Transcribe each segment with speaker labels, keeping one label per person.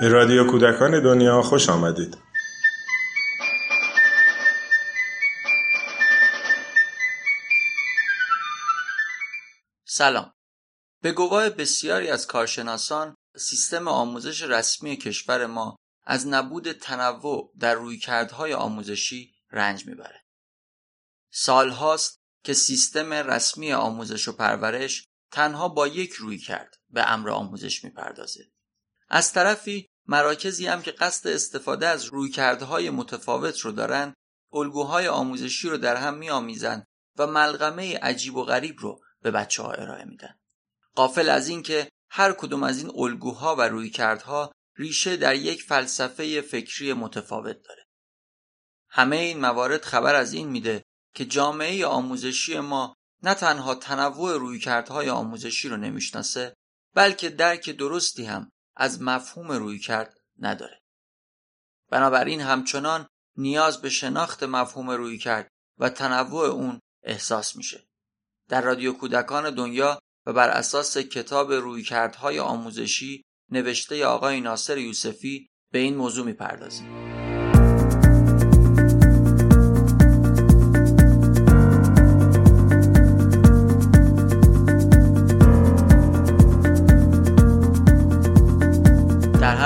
Speaker 1: به رادیو کودکان دنیا خوش آمدید.
Speaker 2: سلام. به گواه بسیاری از کارشناسان سیستم آموزش رسمی کشور ما از نبود تنوع در رویکردهای آموزشی رنج می‌بره. سالهاست که سیستم رسمی آموزش و پرورش تنها با یک روی کرد به امر آموزش می‌پردازه. از طرفی مراکزی هم که قصد استفاده از رویکردهای متفاوت رو دارن الگوهای آموزشی رو در هم میآمیزند و ملغمه عجیب و غریب رو به بچه ها ارائه میدن. قافل از اینکه هر کدوم از این الگوها و رویکردها ریشه در یک فلسفه فکری متفاوت داره. همه این موارد خبر از این میده که جامعه آموزشی ما نه تنها تنوع رویکردهای آموزشی رو نمی‌شناسه بلکه درک درستی هم از مفهوم رویکرد نداره. بنابراین همچنان نیاز به شناخت مفهوم رویکرد و تنوع اون احساس میشه. در رادیو کودکان دنیا و بر اساس کتاب رویکردهای آموزشی نوشته آقای ناصر یوسفی به این موضوع می‌پردازیم.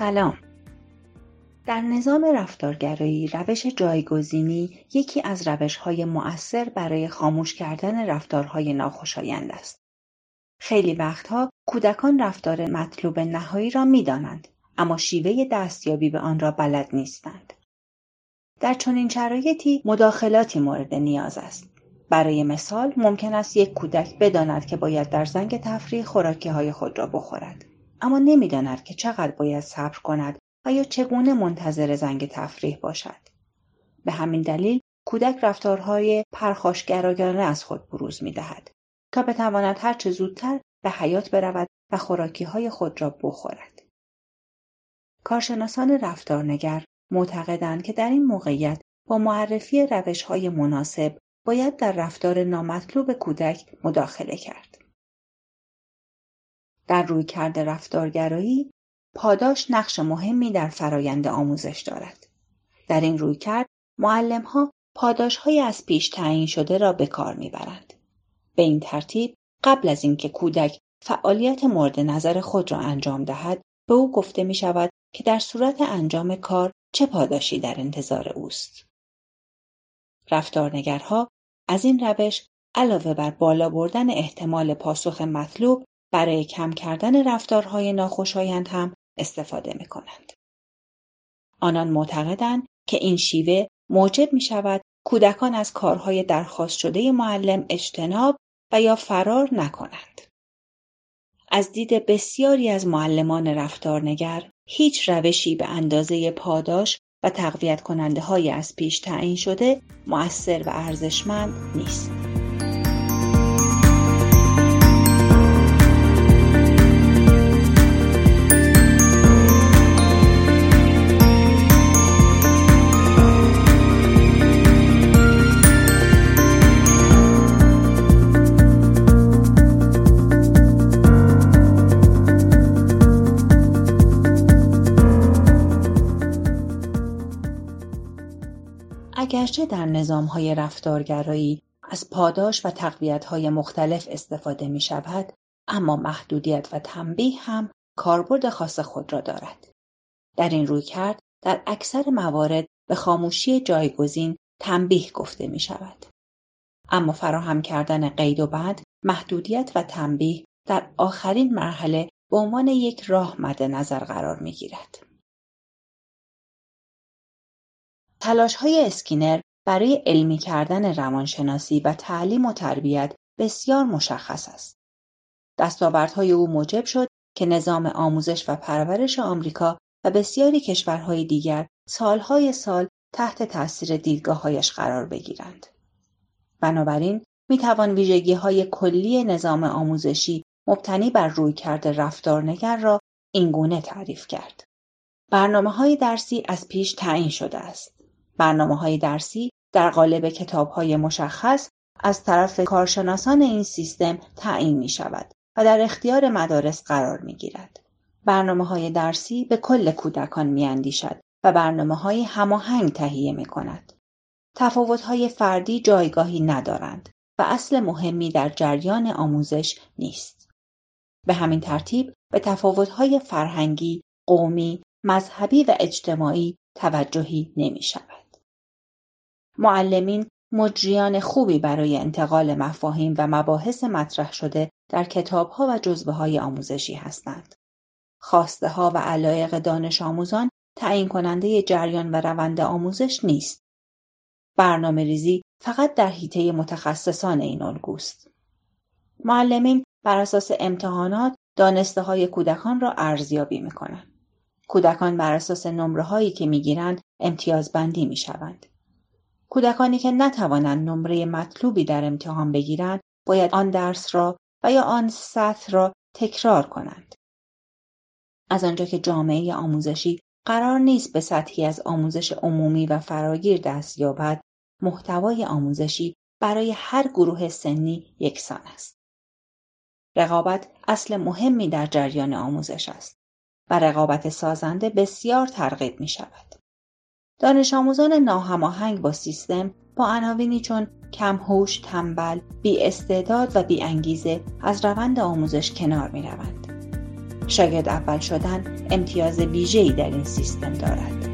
Speaker 3: سلام در نظام رفتارگرایی روش جایگزینی یکی از روشهای مؤثر برای خاموش کردن رفتارهای ناخوشایند است. خیلی وقتها کودکان رفتار مطلوب نهایی را می‌دانند اما شیوه دستیابی به آن را بلد نیستند. در چنین شرایطی مداخلاتی مورد نیاز است. برای مثال ممکن است یک کودک بداند که باید در زنگ تفریح خوراکی های خود را بخورد. اما نمی‌داند که چقدر باید صبر کند و یا چگونه منتظر زنگ تفریح باشد. به همین دلیل کودک رفتارهای پرخاشگرایانه از خود بروز می دهد تا بتواند هرچه زودتر به حیات برود و خوراکی های خود را بخورد. کارشناسان رفتارنگر معتقدند که در این موقعیت با معرفی روش های مناسب باید در رفتار نامطلوب کودک مداخله کرد. در رویکرد رفتارگرایی پاداش نقش مهمی در فرایند آموزش دارد. در این رویکرد معلمها های از پیش تعیین شده را به کار می‌برند. به این ترتیب قبل از اینکه کودک فعالیت مورد نظر خود را انجام دهد به او گفته می شود که در صورت انجام کار چه پاداشی در انتظار اوست. رفتارنگرها از این روش علاوه بر بالا بردن احتمال پاسخ مطلوب برای کم کردن رفتارهای ناخوشایند هم استفاده می کنند. آنان معتقدند که این شیوه موجب می شود کودکان از کارهای درخواست شده معلم اجتناب و یا فرار نکنند. از دید بسیاری از معلمان رفتارنگر هیچ روشی به اندازه پاداش و تقویت کننده های از پیش تعیین شده مؤثر و ارزشمند نیست. اگرچه در نظامهای رفتارگرایی از پاداش و های مختلف استفاده می شود، اما محدودیت و تنبیه هم کاربرد خاص خود را دارد. در این روی کرد در اکثر موارد به خاموشی جایگزین تنبیه گفته می شود. اما فراهم کردن قید و بند، محدودیت و تنبیه در آخرین مرحله به عنوان یک راه مد نظر قرار می گیرد. تلاش های اسکینر برای علمی کردن روانشناسی و تعلیم و تربیت بسیار مشخص است. دستاوردهای او موجب شد که نظام آموزش و پرورش آمریکا و بسیاری کشورهای دیگر سالهای سال تحت تاثیر دیدگاههایش قرار بگیرند. بنابراین می توان ویژگی های کلی نظام آموزشی مبتنی بر رویکرد رفتارنگر را اینگونه تعریف کرد. برنامه های درسی از پیش تعیین شده است. برنامه های درسی در قالب کتاب های مشخص از طرف کارشناسان این سیستم تعیین می شود و در اختیار مدارس قرار می گیرد. برنامه های درسی به کل کودکان می اندیشد و برنامه های هماهنگ تهیه می کند. تفاوت های فردی جایگاهی ندارند و اصل مهمی در جریان آموزش نیست. به همین ترتیب به تفاوت های فرهنگی، قومی، مذهبی و اجتماعی توجهی نمی شود. معلمین مجریان خوبی برای انتقال مفاهیم و مباحث مطرح شده در کتابها و جزبه های آموزشی هستند. خواسته ها و علایق دانش آموزان تعیین کننده جریان و روند آموزش نیست. برنامه ریزی فقط در حیطه متخصصان این الگوست. معلمین بر اساس امتحانات دانسته های کودکان را ارزیابی می کنند. کودکان بر اساس نمره هایی که می گیرند امتیاز بندی می شوند. کودکانی که نتوانند نمره مطلوبی در امتحان بگیرند باید آن درس را و یا آن سطح را تکرار کنند. از آنجا که جامعه آموزشی قرار نیست به سطحی از آموزش عمومی و فراگیر دست یابد، محتوای آموزشی برای هر گروه سنی یکسان است. رقابت اصل مهمی در جریان آموزش است و رقابت سازنده بسیار ترغیب می شود. دانش آموزان ناهماهنگ با سیستم با عناوینی چون کمهوش، تنبل، بی استعداد و بی انگیزه از روند آموزش کنار می روند. شاگرد اول شدن امتیاز ویژه‌ای در این سیستم دارد.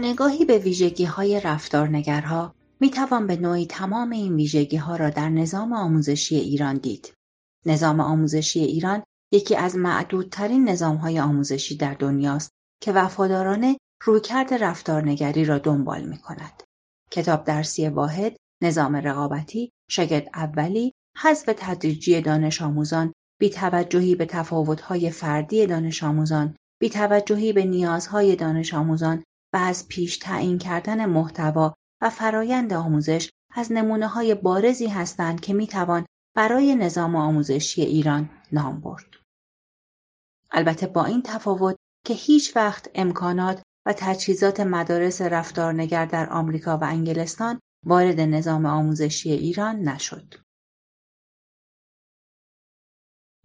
Speaker 3: نگاهی به ویژگی های رفتارنگرها می توان به نوعی تمام این ویژگی ها را در نظام آموزشی ایران دید. نظام آموزشی ایران یکی از معدودترین نظام های آموزشی در دنیاست که وفادارانه رویکرد رفتارنگری را دنبال می کند. کتاب درسی واحد، نظام رقابتی، شاگرد اولی، حذف تدریجی دانش آموزان، توجهی به تفاوت‌های فردی دانش آموزان، توجهی به نیازهای دانش آموزان و از پیش تعیین کردن محتوا و فرایند آموزش از نمونه های بارزی هستند که می توان برای نظام آموزشی ایران نام برد. البته با این تفاوت که هیچ وقت امکانات و تجهیزات مدارس رفتارنگر در آمریکا و انگلستان وارد نظام آموزشی ایران نشد.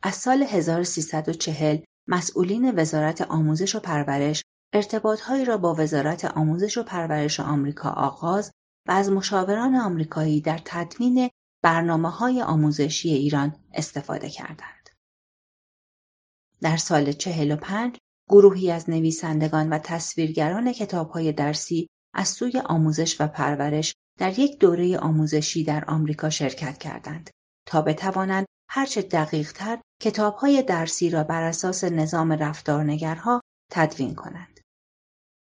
Speaker 3: از سال 1340 مسئولین وزارت آموزش و پرورش ارتباطهایی را با وزارت آموزش و پرورش آمریکا آغاز و از مشاوران آمریکایی در تدوین های آموزشی ایران استفاده کردند. در سال 45 گروهی از نویسندگان و تصویرگران های درسی از سوی آموزش و پرورش در یک دوره آموزشی در آمریکا شرکت کردند تا بتوانند هرچه دقیقتر های درسی را بر اساس نظام رفتارنگرها تدوین کنند.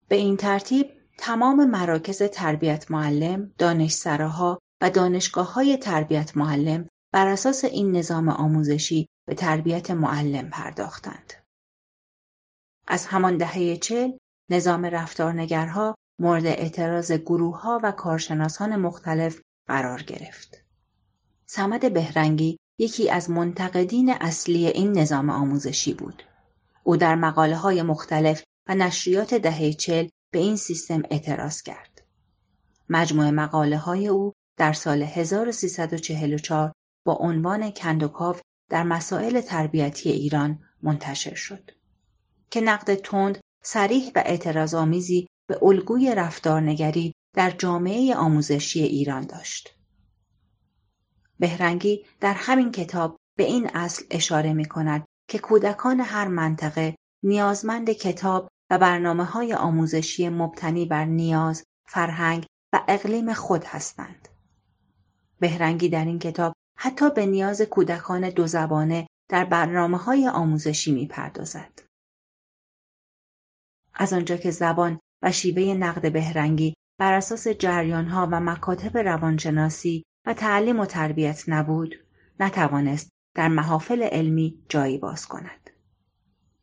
Speaker 3: به این ترتیب تمام مراکز تربیت معلم، دانشسراها و های تربیت معلم بر اساس این نظام آموزشی به تربیت معلم پرداختند. از همان دهه چل نظام رفتارنگرها مورد اعتراض ها و کارشناسان مختلف قرار گرفت. سمد بهرنگی یکی از منتقدین اصلی این نظام آموزشی بود. او در مقاله های مختلف و نشریات دهه چل به این سیستم اعتراض کرد. مجموع مقاله های او در سال 1344 با عنوان کندوکاو در مسائل تربیتی ایران منتشر شد که نقد تند سریح و اعتراضآمیزی به الگوی رفتارنگری در جامعه آموزشی ایران داشت. بهرنگی در همین کتاب به این اصل اشاره می کند که کودکان هر منطقه نیازمند کتاب و برنامه های آموزشی مبتنی بر نیاز، فرهنگ و اقلیم خود هستند. بهرنگی در این کتاب حتی به نیاز کودکان دو زبانه در برنامه های آموزشی می پردازد. از آنجا که زبان و شیوه نقد بهرنگی بر اساس ها و مکاتب روانشناسی و تعلیم و تربیت نبود نتوانست در محافل علمی جایی باز کند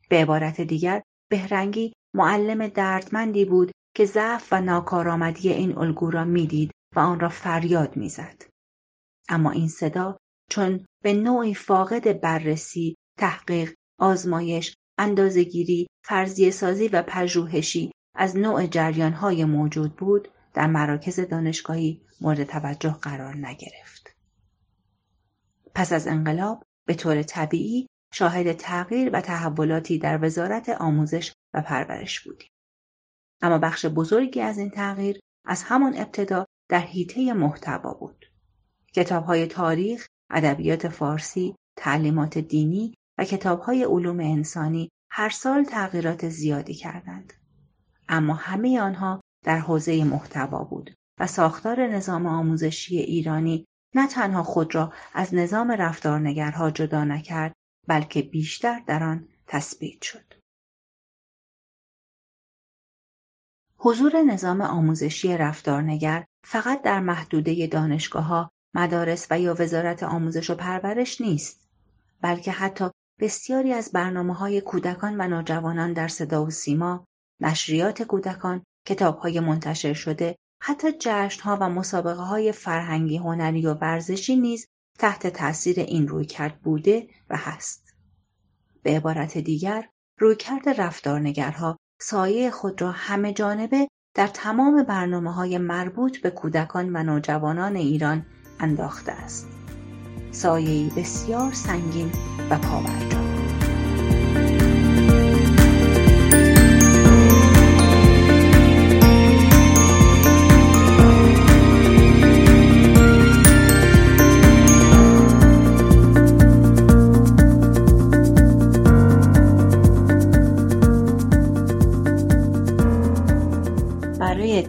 Speaker 3: به عبارت دیگر بهرنگی معلم دردمندی بود که ضعف و ناکارآمدی این الگو را می‌دید و آن را فریاد می‌زد اما این صدا چون به نوعی فاقد بررسی تحقیق آزمایش اندازهگیری فرضیه سازی و پژوهشی از نوع جریانهای موجود بود در مراکز دانشگاهی مورد توجه قرار نگرفت. پس از انقلاب به طور طبیعی شاهد تغییر و تحولاتی در وزارت آموزش و پرورش بودیم. اما بخش بزرگی از این تغییر از همان ابتدا در حیطه محتوا بود. کتابهای تاریخ، ادبیات فارسی، تعلیمات دینی و کتابهای علوم انسانی هر سال تغییرات زیادی کردند. اما همه آنها در حوزه محتوا بود و ساختار نظام آموزشی ایرانی نه تنها خود را از نظام رفتارنگرها جدا نکرد بلکه بیشتر در آن تثبیت شد. حضور نظام آموزشی رفتارنگر فقط در محدوده دانشگاه مدارس و یا وزارت آموزش و پرورش نیست بلکه حتی بسیاری از برنامه های کودکان و نوجوانان در صدا و سیما، نشریات کودکان، کتاب های منتشر شده، حتی جشن ها و مسابقه های فرهنگی هنری و ورزشی نیز تحت تاثیر این رویکرد بوده و هست. به عبارت دیگر، رویکرد رفتارنگرها سایه خود را همه جانبه در تمام برنامه های مربوط به کودکان و نوجوانان ایران انداخته است. سایه‌ای بسیار سنگین و پابرجا.